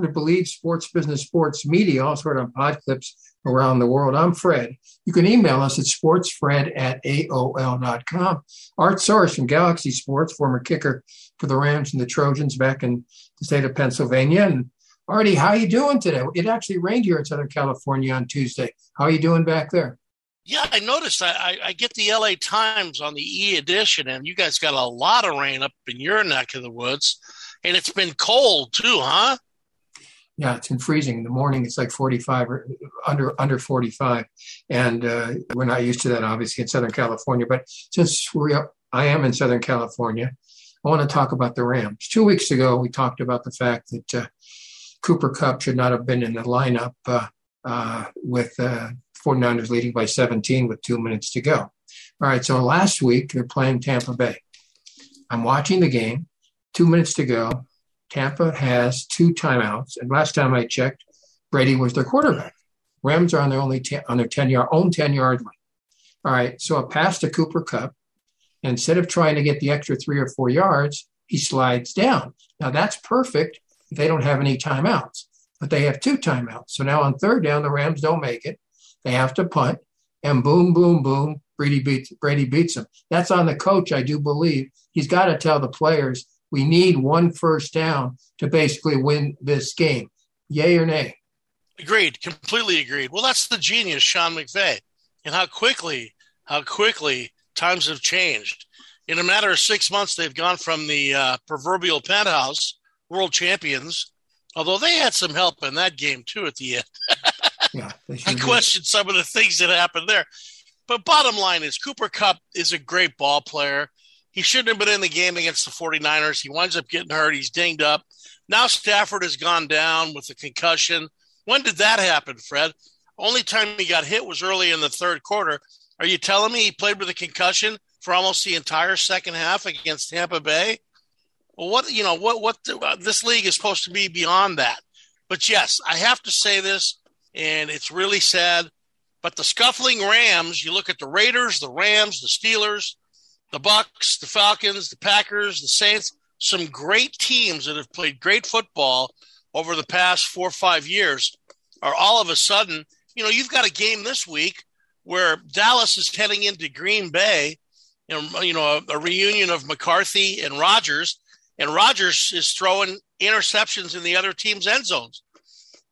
to Believe Sports Business Sports Media, also heard on pod clips around the world. I'm Fred. You can email us at sportsfred at AOL.com. Art Source from Galaxy Sports, former kicker for the Rams and the Trojans back in the state of Pennsylvania. And Artie, how you doing today? It actually rained here in Southern California on Tuesday. How are you doing back there? Yeah, I noticed. I, I, get the LA Times on the E edition, and you guys got a lot of rain up in your neck of the woods, and it's been cold too, huh? Yeah, it's been freezing. In the morning, it's like 45 or under under 45, and uh, we're not used to that, obviously, in Southern California. But since we are, I am in Southern California, I want to talk about the Rams. Two weeks ago, we talked about the fact that uh, Cooper Kupp should not have been in the lineup uh, uh with uh, 49ers leading by 17 with two minutes to go. All right, so last week they're playing Tampa Bay. I'm watching the game, two minutes to go. Tampa has two timeouts, and last time I checked, Brady was their quarterback. Rams are on their only ten, on their 10 yard own 10 yard line. All right, so a pass to Cooper Kupp. Instead of trying to get the extra three or four yards, he slides down. Now that's perfect if they don't have any timeouts, but they have two timeouts. So now on third down, the Rams don't make it. They have to punt, and boom, boom, boom, Brady beats Brady beats them. That's on the coach, I do believe. He's got to tell the players we need one first down to basically win this game. Yay or nay? Agreed, completely agreed. Well, that's the genius, Sean McVay, and how quickly, how quickly times have changed. In a matter of six months, they've gone from the uh, proverbial penthouse world champions, although they had some help in that game too at the end. yeah, I question some of the things that happened there. But bottom line is Cooper Kupp is a great ball player. He shouldn't have been in the game against the 49ers. He winds up getting hurt. He's dinged up. Now Stafford has gone down with a concussion. When did that happen, Fred? Only time he got hit was early in the third quarter. Are you telling me he played with a concussion for almost the entire second half against Tampa Bay? Well, what you know, what what uh, this league is supposed to be beyond that. But yes, I have to say this and it's really sad. But the scuffling Rams, you look at the Raiders, the Rams, the Steelers, the Bucks, the Falcons, the Packers, the Saints, some great teams that have played great football over the past four or five years are all of a sudden, you know, you've got a game this week where Dallas is heading into Green Bay, and you know, a, a reunion of McCarthy and Rodgers, and Rodgers is throwing interceptions in the other team's end zones.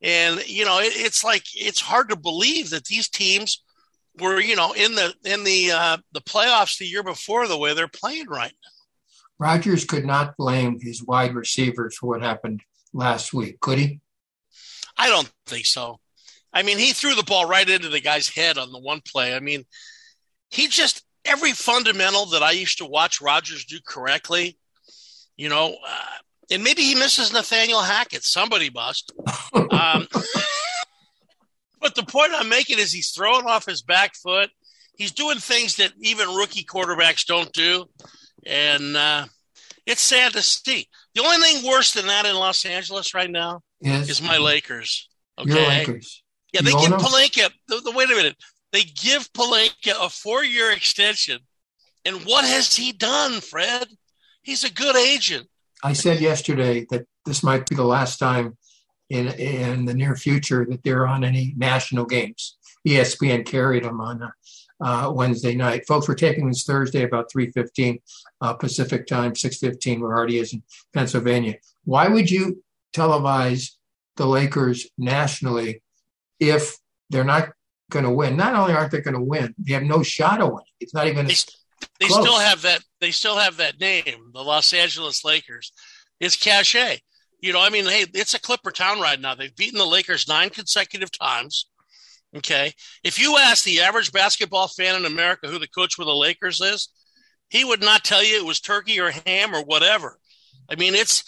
And you know, it, it's like it's hard to believe that these teams were, you know, in the in the uh, the playoffs the year before the way they're playing right now. Rodgers could not blame his wide receivers for what happened last week, could he? I don't think so. I mean, he threw the ball right into the guy's head on the one play. I mean, he just every fundamental that I used to watch Rodgers do correctly, you know, uh, and maybe he misses Nathaniel Hackett. Somebody must. um, but the point I'm making is he's throwing off his back foot. He's doing things that even rookie quarterbacks don't do, and uh, it's sad to see. The only thing worse than that in Los Angeles right now yes. is my Lakers. Okay, Your Lakers. Yeah, they give Pelinka. The, the, wait a minute. They give Pelinka a four-year extension, and what has he done, Fred? He's a good agent. I said yesterday that this might be the last time in in the near future that they're on any national games. ESPN carried them on uh, Wednesday night. Folks, we're taping this Thursday about 3.15 uh, Pacific time, 6.15 where Artie is in Pennsylvania. Why would you televise the Lakers nationally if they're not going to win? Not only aren't they going to win, they have no shot of winning. It's not even they Close. still have that. They still have that name, the Los Angeles Lakers. It's cachet. You know, I mean, hey, it's a Clipper town right now. They've beaten the Lakers nine consecutive times. Okay, if you ask the average basketball fan in America who the coach for the Lakers is, he would not tell you it was turkey or ham or whatever. I mean, it's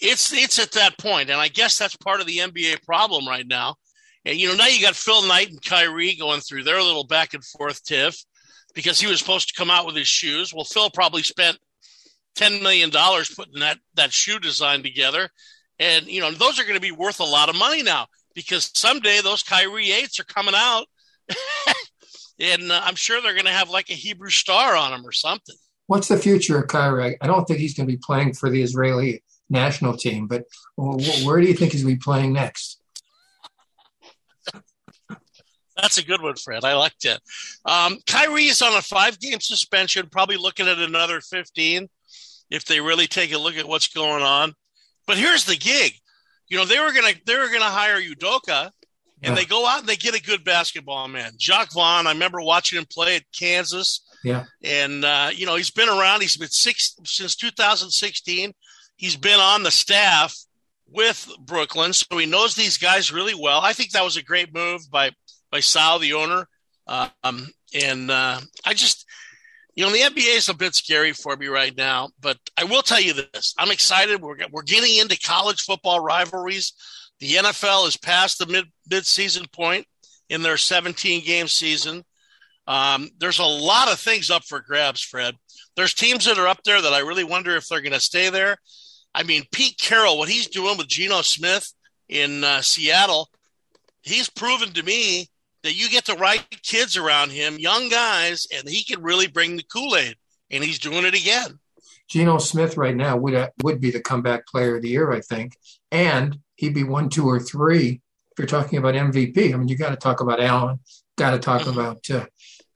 it's it's at that point, and I guess that's part of the NBA problem right now. And you know, now you got Phil Knight and Kyrie going through their little back and forth tiff because he was supposed to come out with his shoes. Well, Phil probably spent ten million dollars putting that that shoe design together, and you know those are going to be worth a lot of money now because someday those Kyrie eights are coming out, and uh, I'm sure they're going to have like a Hebrew star on them or something. What's the future of Kyrie? I don't think he's going to be playing for the Israeli national team. But where do you think he's going to be playing next? That's a good one, Fred. I liked it. Um, Kyrie is on a five game suspension, probably looking at another 15 if they really take a look at what's going on. But here's the gig. You know, they were gonna they were gonna hire Udoka and yeah. they go out and they get a good basketball man. Jacque Vaughn, I remember watching him play at Kansas. Yeah. And uh, you know, he's been around, he's been six since 2016. He's been on the staff with Brooklyn, so he knows these guys really well. I think that was a great move by by Sal, the owner. Um, and uh, I just, you know, the NBA is a bit scary for me right now, but I will tell you this: I'm excited. We're we're getting into college football rivalries. The NFL is past the mid mid season point in their 17 game season. Um, there's a lot of things up for grabs, Fred. There's teams that are up there that I really wonder if they're going to stay there. I mean, Pete Carroll, what he's doing with Geno Smith in uh, Seattle, he's proven to me that you get the right kids around him, young guys, and he can really bring the Kool Aid. And he's doing it again. Geno Smith right now would uh, would be the comeback player of the year, I think, and he'd be one, two, or three. If you're talking about MVP, I mean, you got to talk about Allen, got to talk mm-hmm. about uh,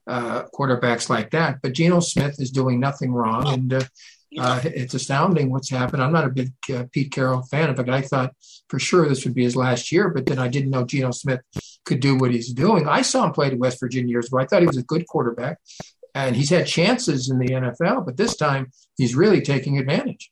uh, quarterbacks like that. But Geno Smith is doing nothing wrong, and uh, uh, it's astounding what's happened. I'm not a big uh, Pete Carroll fan of it. I thought for sure this would be his last year, but then I didn't know Geno Smith could do what he's doing. I saw him play at West Virginia years ago. I thought he was a good quarterback, and he's had chances in the NFL, but this time he's really taking advantage.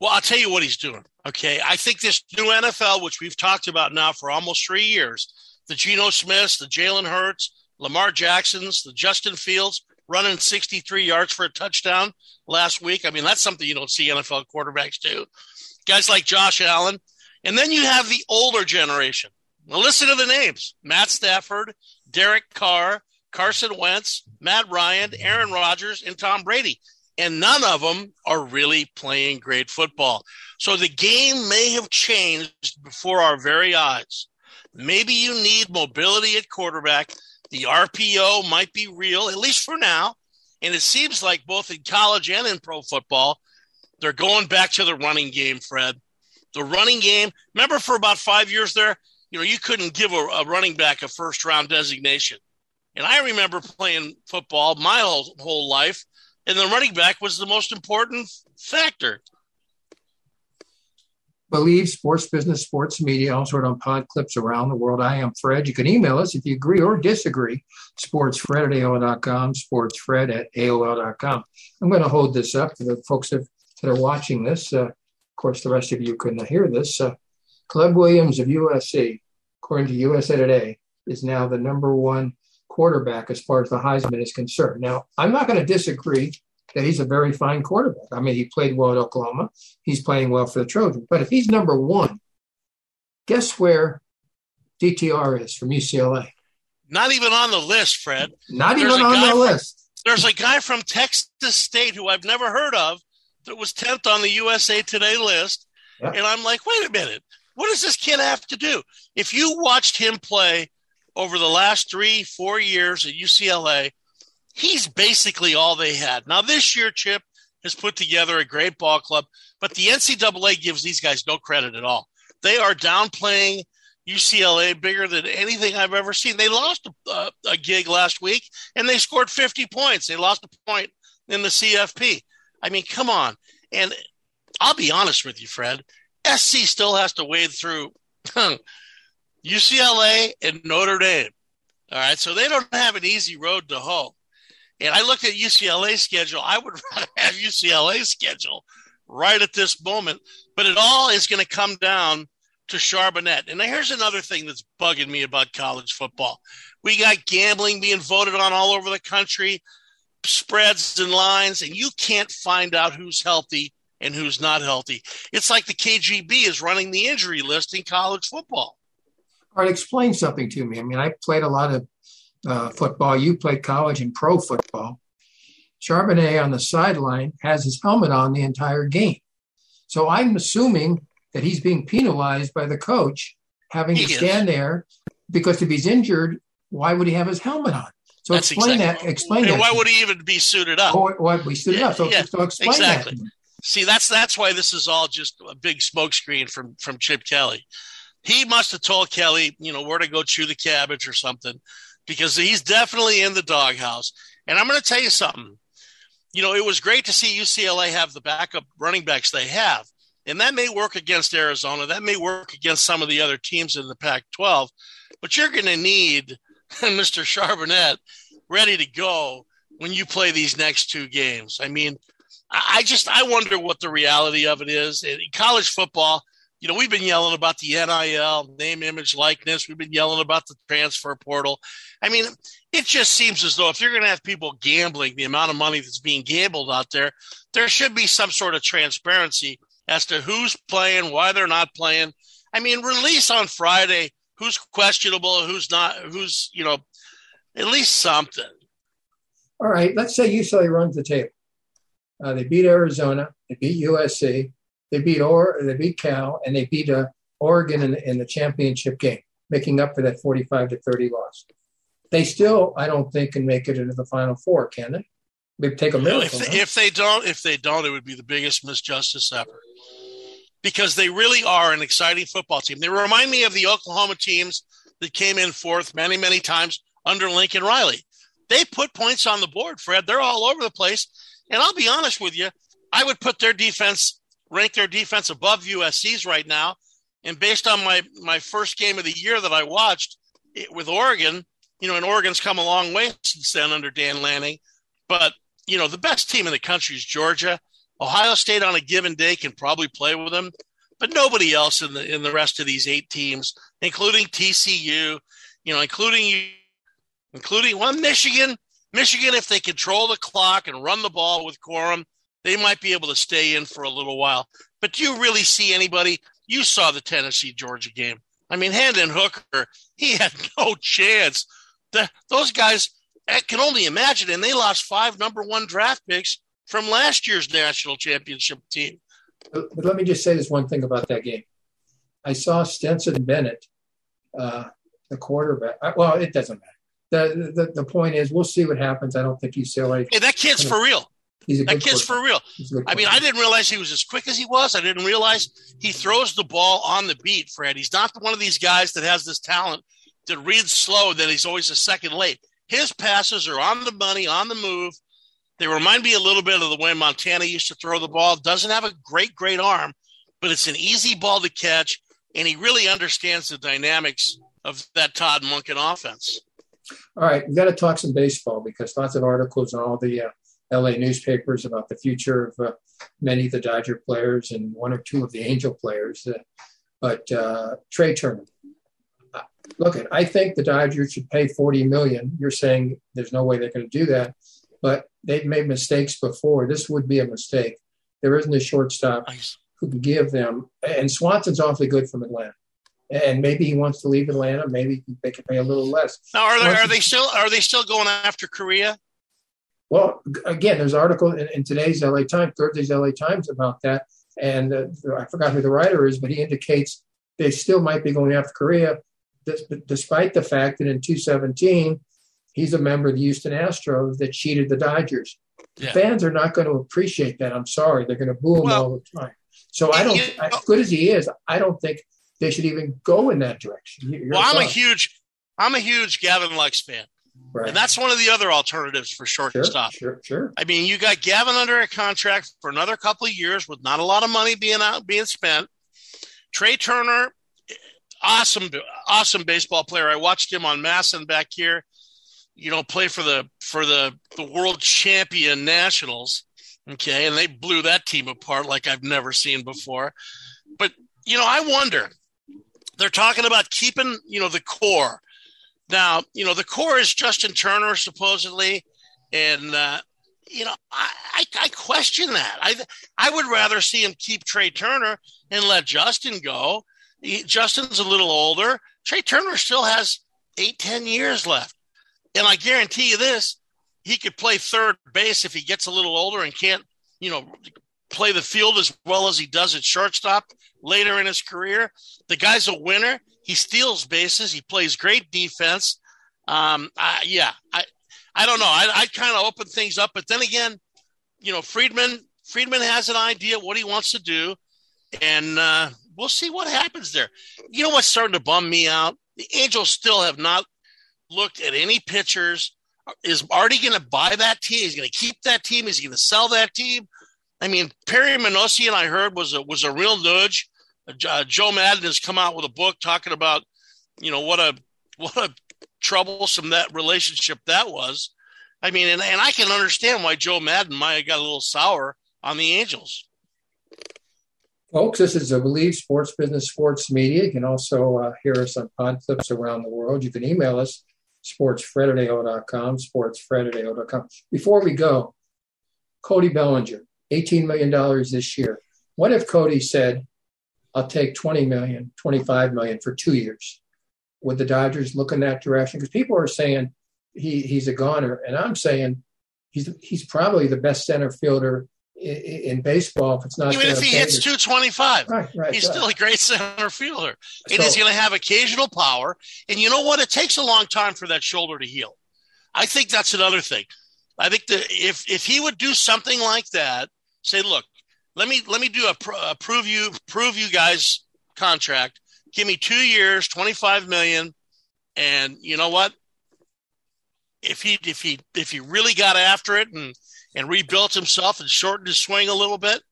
Well, I'll tell you what he's doing. Okay. I think this new NFL, which we've talked about now for almost three years, the Geno Smiths, the Jalen Hurts, Lamar Jacksons, the Justin Fields, running 63 yards for a touchdown last week. I mean, that's something you don't see NFL quarterbacks do. Guys like Josh Allen. And then you have the older generation. Now, listen to the names Matt Stafford, Derek Carr, Carson Wentz, Matt Ryan, Aaron Rodgers, and Tom Brady. And none of them are really playing great football. So the game may have changed before our very eyes. Maybe you need mobility at quarterback the RPO might be real, at least for now. And it seems like both in college and in pro football, they're going back to the running game, Fred. The running game. Remember, for about five years there, you know, you couldn't give a, a running back a first round designation. And I remember playing football my whole, whole life, and the running back was the most important factor. Believe sports business, sports media, all sort on pod clips around the world. I am Fred. You can email us if you agree or disagree. Sportsfred at AOL.com, sportsfred at AOL.com. I'm going to hold this up to the folks that, that are watching this. Uh, of course, the rest of you couldn't hear this. Uh, Caleb Williams of USC, according to USA Today, is now the number one quarterback as far as the Heisman is concerned. Now, I'm not going to disagree that he's a very fine quarterback. I mean, he played well at Oklahoma. He's playing well for the Trojans. But if he's number one, guess where DTR is from UCLA? Not even on the list, Fred. Not there's even on the from, list. There's a guy from Texas State who I've never heard of that was 10th on the USA Today list. Yep. And I'm like, wait a minute. What does this kid have to do? If you watched him play over the last three, four years at UCLA, he's basically all they had. Now, this year, Chip has put together a great ball club, but the NCAA gives these guys no credit at all. They are downplaying UCLA bigger than anything I've ever seen. They lost a, a gig last week and they scored 50 points. They lost a point in the CFP. I mean, come on. And I'll be honest with you, Fred. SC still has to wade through hmm, UCLA and Notre Dame. All right. So they don't have an easy road to hoe. And I looked at UCLA's schedule. I would rather have UCLA's schedule right at this moment. But it all is going to come down to Charbonnet. And here's another thing that's bugging me about college football. We got gambling being voted on all over the country, spreads and lines, and you can't find out who's healthy and who's not healthy. It's like the KGB is running the injury list in college football. All right, explain something to me. I mean, I played a lot of uh, football. You played college and pro football. Charbonnet on the sideline has his helmet on the entire game. So I'm assuming that he's being penalized by the coach having he to stand is. there because if he's injured, why would he have his helmet on? So That's explain exactly. that. Explain and that. Why would he even be suited up? Or why would he suited yeah, up? So, yeah, so explain exactly. that. See, that's that's why this is all just a big smokescreen from from Chip Kelly. He must have told Kelly, you know, where to go chew the cabbage or something, because he's definitely in the doghouse. And I'm going to tell you something. You know, it was great to see UCLA have the backup running backs they have, and that may work against Arizona. That may work against some of the other teams in the Pac-12. But you're going to need Mr. Charbonnet ready to go when you play these next two games. I mean, I just I wonder what the reality of it is in college football. You know, we've been yelling about the NIL, name, image, likeness. We've been yelling about the transfer portal. I mean, it just seems as though if you're going to have people gambling the amount of money that's being gambled out there, there should be some sort of transparency as to who's playing, why they're not playing. I mean, release on Friday who's questionable, who's not, who's, you know, at least something. All right, let's say UCLA runs the table. Uh, they beat Arizona, they beat USC, they beat or they beat Cal, and they beat uh, Oregon in, in the championship game, making up for that 45 to 30 loss. They still, I don't think, can make it into the Final Four, can they? Maybe take a miracle. If they, if they don't, if they don't, it would be the biggest misjustice ever because they really are an exciting football team. They remind me of the Oklahoma teams that came in fourth many, many times under Lincoln Riley. They put points on the board, Fred. They're all over the place. And I'll be honest with you, I would put their defense, rank their defense above USC's right now. And based on my my first game of the year that I watched it, with Oregon, you know, and Oregon's come a long way since then under Dan Lanning. But you know, the best team in the country is Georgia. Ohio State on a given day can probably play with them, but nobody else in the in the rest of these eight teams, including TCU, you know, including you, including one Michigan. Michigan, if they control the clock and run the ball with Corum, they might be able to stay in for a little while. But do you really see anybody? You saw the Tennessee Georgia game. I mean, Hendon Hooker, he had no chance. The, those guys I can only imagine, and they lost five number one draft picks from last year's national championship team. But let me just say this one thing about that game. I saw Stetson Bennett, uh, the quarterback. Well, it doesn't matter the, the, the point is, we'll see what happens. I don't think UCLA. Uh, hey, that kid's for real. He's a that kid's for real. I mean, I didn't realize he was as quick as he was. I didn't realize he throws the ball on the beat, Fred. He's not one of these guys that has this talent that reads slow, that he's always a second late. His passes are on the money, on the move. They remind me a little bit of the way Montana used to throw the ball. Doesn't have a great, great arm, but it's an easy ball to catch, and he really understands the dynamics of that Todd Monken offense. All right, we've got to talk some baseball because lots of articles in all the uh, LA newspapers about the future of uh, many of the Dodger players and one or two of the Angel players. Uh, but uh, Trea Turner, uh, look, at I think the Dodgers should pay 40 million. You're saying there's no way they're going to do that, but they've made mistakes before. This would be a mistake. There isn't a shortstop who could give them, and Swanson's awfully good from Atlanta and maybe he wants to leave Atlanta. Maybe they can pay a little less. Now, are they, are they still are they still going after Correa? Well, again, there's an article in, in, today's LA Times, Thursday's LA Times about that, and uh, I forgot who the writer is, but he indicates they still might be going after Correa, despite the fact that in 2017 he's a member of the Houston Astros that cheated the Dodgers. Yeah. fans are not going to appreciate that. I'm sorry, they're going to boo him well, all the time. So I don't, you know, as good as he is, I don't think they should even go in that direction. Well, I'm a huge, I'm a huge Gavin Lux fan. Right. And that's one of the other alternatives for shortstop. Sure, sure, sure. I mean, you got Gavin under a contract for another couple of years with not a lot of money being out being spent. Trea Turner, awesome, awesome baseball player. I watched him on MASN back here. You know, play for the for the the world champion Nationals. Okay, and they blew that team apart like I've never seen before. But you know, I wonder they're talking about keeping, you know, the core. Now, you know, the core is Justin Turner supposedly, and uh, you know, I, I, I question that. I I would rather see him keep Trea Turner and let Justin go. He, Justin's a little older. Trea Turner still has eight, ten years left, and I guarantee you this: he could play third base if he gets a little older and can't, you know, play the field as well as he does at shortstop later in his career. The guy's a winner. He steals bases. He plays great defense. Um, I, yeah, I, I don't know. I, I kind of open things up, but then again, you know, Friedman, Friedman has an idea what he wants to do, and uh, we'll see what happens there. You know what's starting to bum me out? The Angels still have not looked at any pitchers. Is Artie going to buy that team? He's going to keep that team. Is he going to sell that team? I mean, Perry Minasian, I heard was a was a real nudge. Uh, Joe Maddon has come out with a book talking about, you know, what a what a troublesome that relationship that was. I mean, and, and I can understand why Joe Maddon might have got a little sour on the Angels. Folks, this is a Believe Sports Business Sports Media. You can also uh, hear us on pod clips around the world. You can email us, sportsfred at AO.com, sportsfred at AO.com. Before we go, Cody Bellinger, $18 million this year. What if Cody said, I'll take 20 million, 25 million for two years? Would the Dodgers look in that direction? Because people are saying he, he's a goner, and I'm saying he's he's probably the best center fielder in, in baseball. If it's not even if he hits 225, right, right, he's still a great center fielder, and so, he's going to have occasional power. And you know what? It takes a long time for that shoulder to heal. I think that's another thing. I think that if if he would do something like that, say, look, let me let me do a, prove you prove you guys contract. Give me two years, twenty five million, and you know what? If he if he if he really got after it and and rebuilt himself and shortened his swing a little bit,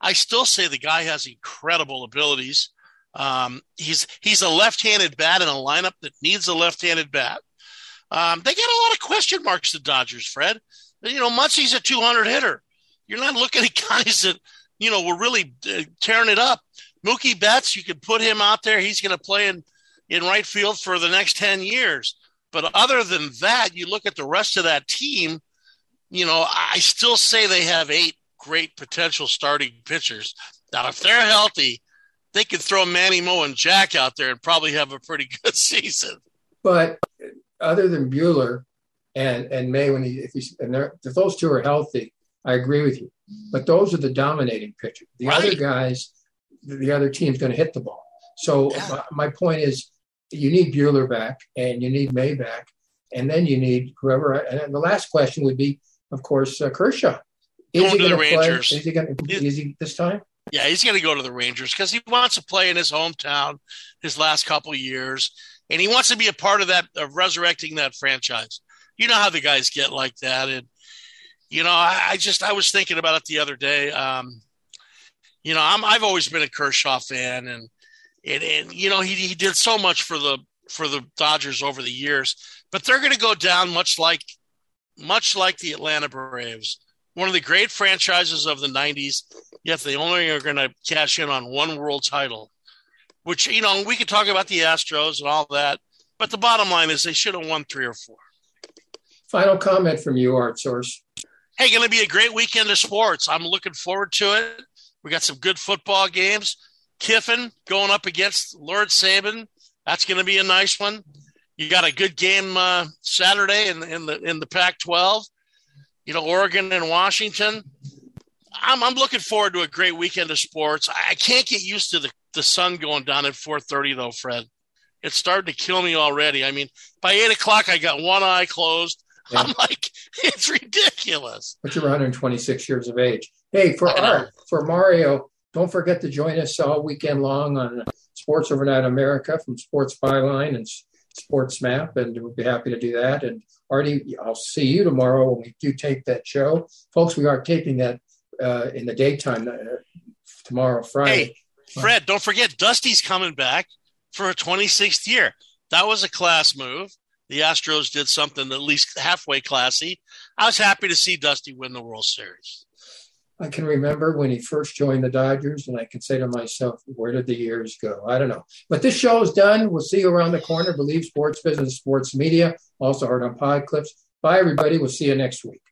I still say the guy has incredible abilities. Um, he's he's a left-handed bat in a lineup that needs a left-handed bat. Um, they got a lot of question marks. The Dodgers, Fred. You know, Muncy's a 200 hitter. You're not looking at guys that you know were really uh, tearing it up. Mookie Betts, you could put him out there. He's going to play in in right field for the next 10 years. But other than that, you look at the rest of that team you know, I still say they have eight great potential starting pitchers. Now, if they're healthy, they could throw Manny Mo and Jack out there and probably have a pretty good season. But other than Buehler and and May, when he if, he, if those two are healthy, I agree with you. But those are the dominating pitchers. The right. other guys, the other team's going to hit the ball. So yeah. my, my point is, you need Buehler back and you need May back, and then you need whoever. And the last question would be of course, uh, Kershaw. Is going he to the Rangers. Is he going? Is he this time? Yeah, he's going to go to the Rangers because he wants to play in his hometown his last couple of years, and he wants to be a part of that of resurrecting that franchise. You know how the guys get like that, and you know, I, I just I was thinking about it the other day. Um, you know, I'm I've always been a Kershaw fan, and and, and you know he he did so much for the for the Dodgers over the years, but they're going to go down much like much like the Atlanta Braves, one of the great franchises of the 90s, yet they only are going to cash in on one world title, which, you know, we could talk about the Astros and all that, but the bottom line is they should have won three or four. Final comment from you, Art Source. Hey, going to be a great weekend of sports. I'm looking forward to it. We got some good football games. Kiffin going up against Lord Saban. That's going to be a nice one. You got a good game uh, Saturday in, in the in the Pac-12. You know, Oregon and Washington. I'm I'm looking forward to a great weekend of sports. I can't get used to the, the sun going down at 4:30 though, Fred. It's starting to kill me already. I mean, by eight o'clock, I got one eye closed. Yeah. I'm like, it's ridiculous. But you're 126 years of age. Hey, for Art, for Mario, don't forget to join us all weekend long on Sports Overnight America from Sports Byline and sports map, and we'll be happy to do that. And Artie, I'll see you tomorrow when we do tape that show, folks. We are taping that uh, in the daytime uh, tomorrow, Friday. Hey, Fred, don't forget Dusty's coming back for a 26th year. That was a class move. The Astros did something at least halfway classy. I was happy to see Dusty win the World Series. I can remember when he first joined the Dodgers, and I can say to myself, where did the years go? I don't know. But this show is done. We'll see you around the corner. Believe Sports Business, Sports Media, also heard on Pod Clips. Bye, everybody. We'll see you next week.